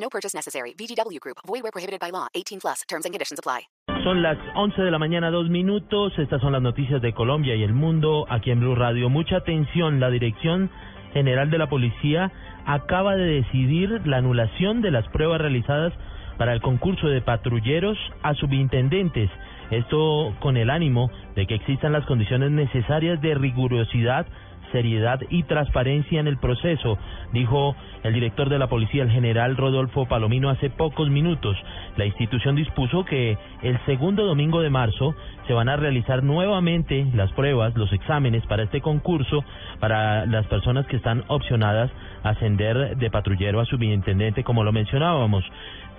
No purchase necessary. VGW Group. Void where prohibited by law. 18 plus. Terms and conditions apply. Son las 11 de la mañana, dos minutos. Estas son las noticias de Colombia y el mundo aquí en Blue Radio. Mucha atención. La Dirección General de la Policía acaba de decidir la anulación de las pruebas realizadas para el concurso de patrulleros a subintendentes. Esto con el ánimo de que existan las condiciones necesarias de rigurosidad, seriedad y transparencia en el proceso, dijo el director de la policía, el general Rodolfo Palomino, hace pocos minutos. La institución dispuso que el segundo domingo de marzo se van a realizar nuevamente las pruebas, los exámenes para este concurso, para las personas que están opcionadas a ascender de patrullero a subintendente, como lo mencionábamos.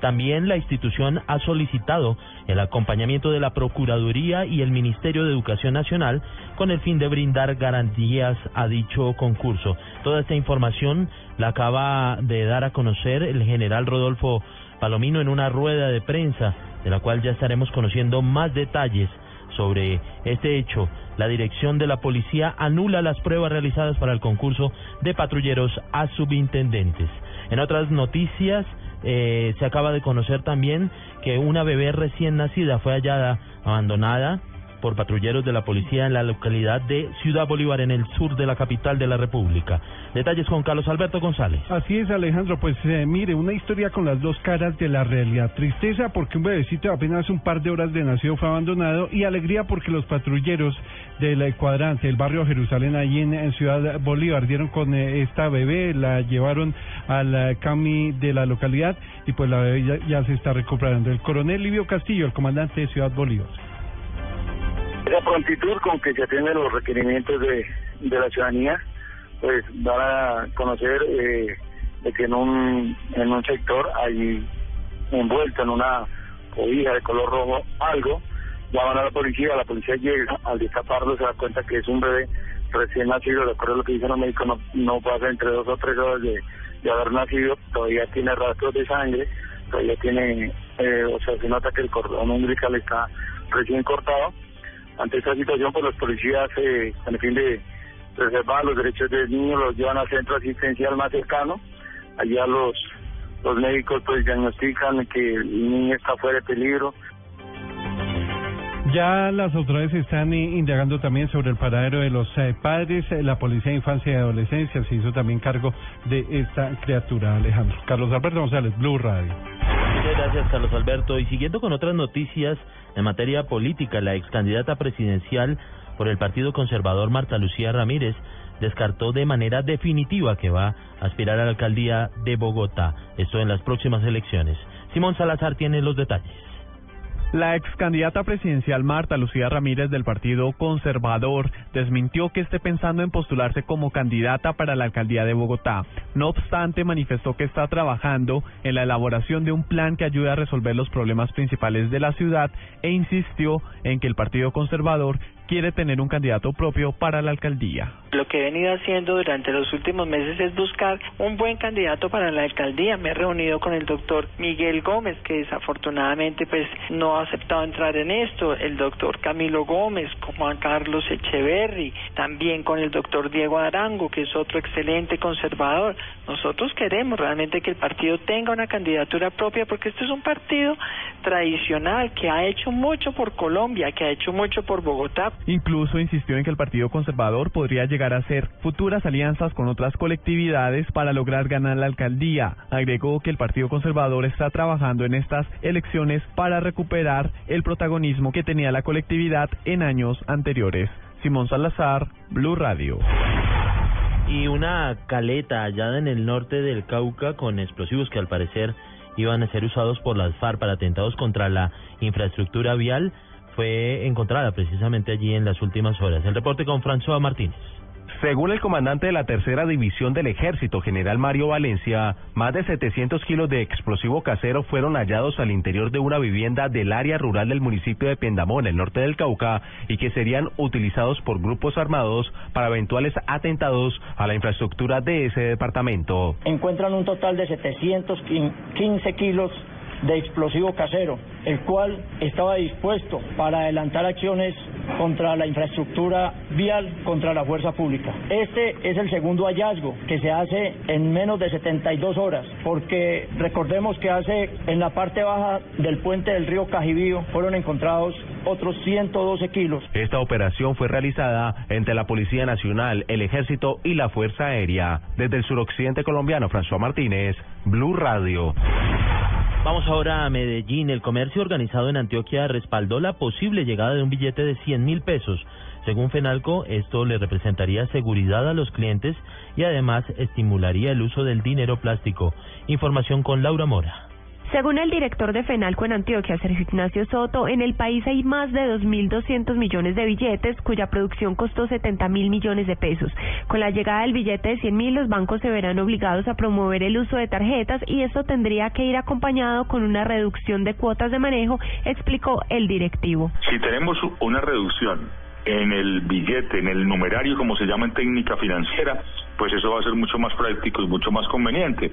También la institución ha solicitado el acompañamiento de la Procuraduría y el Ministerio de Educación Nacional con el fin de brindar garantías a dicho concurso. Toda esta información la acaba de dar a conocer el general Rodolfo Palomino en una rueda de prensa, de la cual ya estaremos conociendo más detalles sobre este hecho. La dirección de la policía anula las pruebas realizadas para el concurso de patrulleros a subintendentes. En otras noticias, eh, se acaba de conocer también que una bebé recién nacida fue hallada abandonada por patrulleros de la policía en la localidad de Ciudad Bolívar, en el sur de la capital de la República. Detalles con Carlos Alberto González. Así es, Alejandro. Pues eh, mire, una historia con las dos caras de la realidad. Tristeza porque un bebecito apenas un par de horas de nacido fue abandonado y alegría porque los patrulleros del cuadrante, del barrio Jerusalén, ahí en, Ciudad Bolívar, dieron con eh, esta bebé, la llevaron al CAMI de la localidad y pues la bebé ya, ya se está recuperando. El coronel Livio Castillo, el comandante de Ciudad Bolívar. Esa prontitud con que se atienden los requerimientos de, de la ciudadanía, pues van a conocer eh, de que en un, en un sector hay envuelto en una cobija de color rojo algo, llaman a la policía, la policía llega, al destaparlo se da cuenta que es un bebé recién nacido, de acuerdo a lo que dicen los médicos, no, no pasa entre dos o tres horas de, de haber nacido, todavía tiene rastros de sangre, todavía tiene, eh, o sea, se nota que el cordón umbilical está recién cortado, ante esta situación, pues los policías, eh, con el fin de preservar los derechos del niño, los llevan al centro asistencial más cercano. Allá los, los médicos pues diagnostican que el niño está fuera de peligro. Ya las autoridades están indagando también sobre el paradero de los eh, padres. Eh, la Policía de Infancia y Adolescencia se hizo también cargo de esta criatura, Alejandro. Carlos Alberto González, Blue Radio. Muchas gracias, Carlos Alberto. Y siguiendo con otras noticias en materia política, la ex candidata presidencial por el Partido Conservador, Marta Lucía Ramírez, descartó de manera definitiva que va a aspirar a la alcaldía de Bogotá, esto en las próximas elecciones. Simón Salazar tiene los detalles. La ex candidata presidencial Marta Lucía Ramírez del Partido Conservador desmintió que esté pensando en postularse como candidata para la alcaldía de Bogotá. No obstante, manifestó que está trabajando en la elaboración de un plan que ayude a resolver los problemas principales de la ciudad e insistió en que el Partido Conservador quiere tener un candidato propio para la alcaldía. Lo que he venido haciendo durante los últimos meses es buscar un buen candidato para la alcaldía. Me he reunido con el doctor Miguel Gómez, que desafortunadamente pues no ha aceptado entrar en esto, el doctor Camilo Gómez, con Juan Carlos Echeverry, también con el doctor Diego Arango, que es otro excelente conservador. Nosotros queremos realmente que el partido tenga una candidatura propia porque este es un partido tradicional que ha hecho mucho por Colombia, que ha hecho mucho por Bogotá. Incluso insistió en que el Partido Conservador podría llegar a hacer futuras alianzas con otras colectividades para lograr ganar la alcaldía. Agregó que el Partido Conservador está trabajando en estas elecciones para recuperar el protagonismo que tenía la colectividad en años anteriores. Simón Salazar, Blue Radio. Y una caleta hallada en el norte del Cauca con explosivos que al parecer iban a ser usados por las FARC para atentados contra la infraestructura vial fue encontrada precisamente allí en las últimas horas. El reporte con François Martínez. Según el comandante de la tercera división del ejército, general Mario Valencia, más de 700 kilos de explosivo casero fueron hallados al interior de una vivienda del área rural del municipio de Pendamón, el norte del Cauca, y que serían utilizados por grupos armados para eventuales atentados a la infraestructura de ese departamento. Encuentran un total de 715 kilos de explosivo casero, el cual estaba dispuesto para adelantar acciones contra la infraestructura vial, contra la fuerza pública. Este es el segundo hallazgo que se hace en menos de 72 horas, porque recordemos que hace en la parte baja del puente del río Cajibío fueron encontrados otros 112 kilos. Esta operación fue realizada entre la Policía Nacional, el Ejército y la Fuerza Aérea. Desde el suroccidente colombiano, François Martínez, Blue Radio. Vamos ahora a Medellín. El comercio organizado en Antioquia respaldó la posible llegada de un billete de 100 mil pesos. Según Fenalco, esto le representaría seguridad a los clientes y además estimularía el uso del dinero plástico. Información con Laura Mora. Según el director de FENALCO en Antioquia, Sergio Ignacio Soto, en el país hay más de 2.200 millones de billetes, cuya producción costó 70 mil millones de pesos. Con la llegada del billete de 100 mil, los bancos se verán obligados a promover el uso de tarjetas y esto tendría que ir acompañado con una reducción de cuotas de manejo, explicó el directivo. Si tenemos una reducción en el billete, en el numerario, como se llama en técnica financiera, pues eso va a ser mucho más práctico y mucho más conveniente.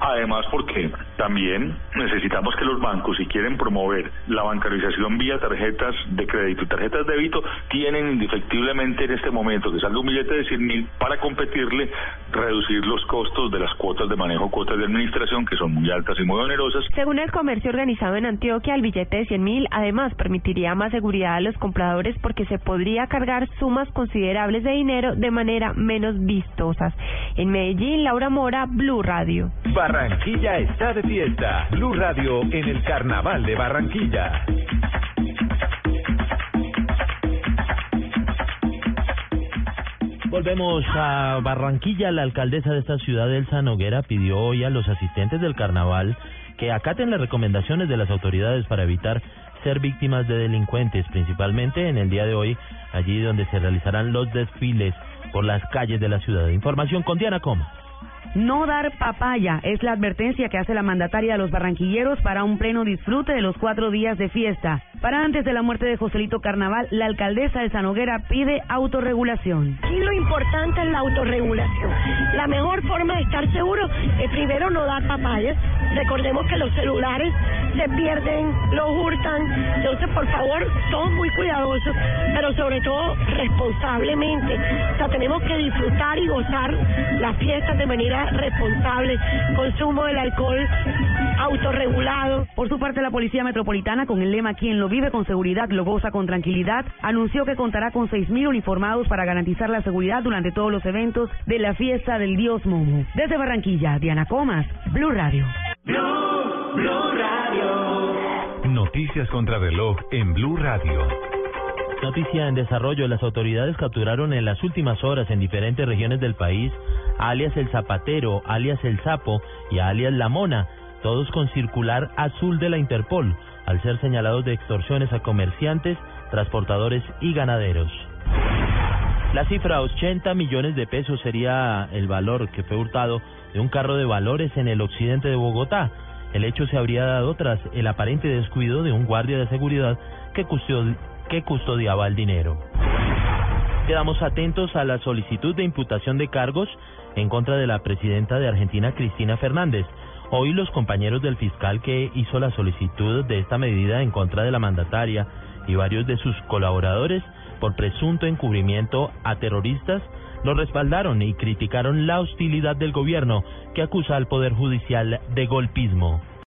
Además, porque también necesitamos que los bancos, si quieren promover la bancarización vía tarjetas de crédito y tarjetas de débito, tienen indefectiblemente en este momento que salga un billete de 100 mil para competirle, reducir los costos de las cuotas de manejo, cuotas de administración, que son muy altas y muy onerosas. Según el comercio organizado en Antioquia, el billete de 100 mil además permitiría más seguridad a los compradores porque se podría cargar sumas considerables de dinero de manera menos vistosa. En Medellín, Laura Mora, Blue Radio. Barranquilla está de fiesta. Blue Radio en el Carnaval de Barranquilla. Volvemos a Barranquilla. La alcaldesa de esta ciudad, Elsa Noguera, pidió hoy a los asistentes del carnaval que acaten las recomendaciones de las autoridades para evitar ser víctimas de delincuentes, principalmente en el día de hoy, allí donde se realizarán los desfiles por las calles de la ciudad. Información con Diana Coma. No dar papaya es la advertencia que hace la mandataria a los barranquilleros para un pleno disfrute de los cuatro días de fiesta. Para antes de la muerte de Joselito Carnaval, la alcaldesa de Sanoguera pide autorregulación. Y lo importante es la autorregulación. La mejor forma de estar seguro es primero no dar papayas. Recordemos que los celulares se pierden, los hurtan. Entonces, por favor, todos muy cuidadosos, pero sobre todo responsablemente. O sea, tenemos que disfrutar y gozar las fiestas de manera responsable. Consumo del alcohol autorregulado. Por su parte, la Policía Metropolitana, con el lema Quien lo vive con seguridad, lo goza con tranquilidad, anunció que contará con 6.000 uniformados para garantizar la seguridad durante todos los eventos de la fiesta del Dios Momo. Desde Barranquilla, Diana Comas, Blue Radio. Blue, Radio. Noticias contra reloj en Blue Radio. Noticia en desarrollo. Las autoridades capturaron en las últimas horas en diferentes regiones del país alias el Zapatero, alias el Sapo y alias la Mona, todos con circular azul de la Interpol, al ser señalados de extorsiones a comerciantes, transportadores y ganaderos. La cifra 80 millones de pesos sería el valor que fue hurtado de un carro de valores en el occidente de Bogotá. El hecho se habría dado tras el aparente descuido de un guardia de seguridad que, custodiaba el dinero. Quedamos atentos a la solicitud de imputación de cargos en contra de la presidenta de Argentina, Cristina Fernández. Hoy los compañeros del fiscal que hizo la solicitud de esta medida en contra de la mandataria y varios de sus colaboradores por presunto encubrimiento a terroristas lo respaldaron y criticaron la hostilidad del gobierno que acusa al Poder Judicial de golpismo.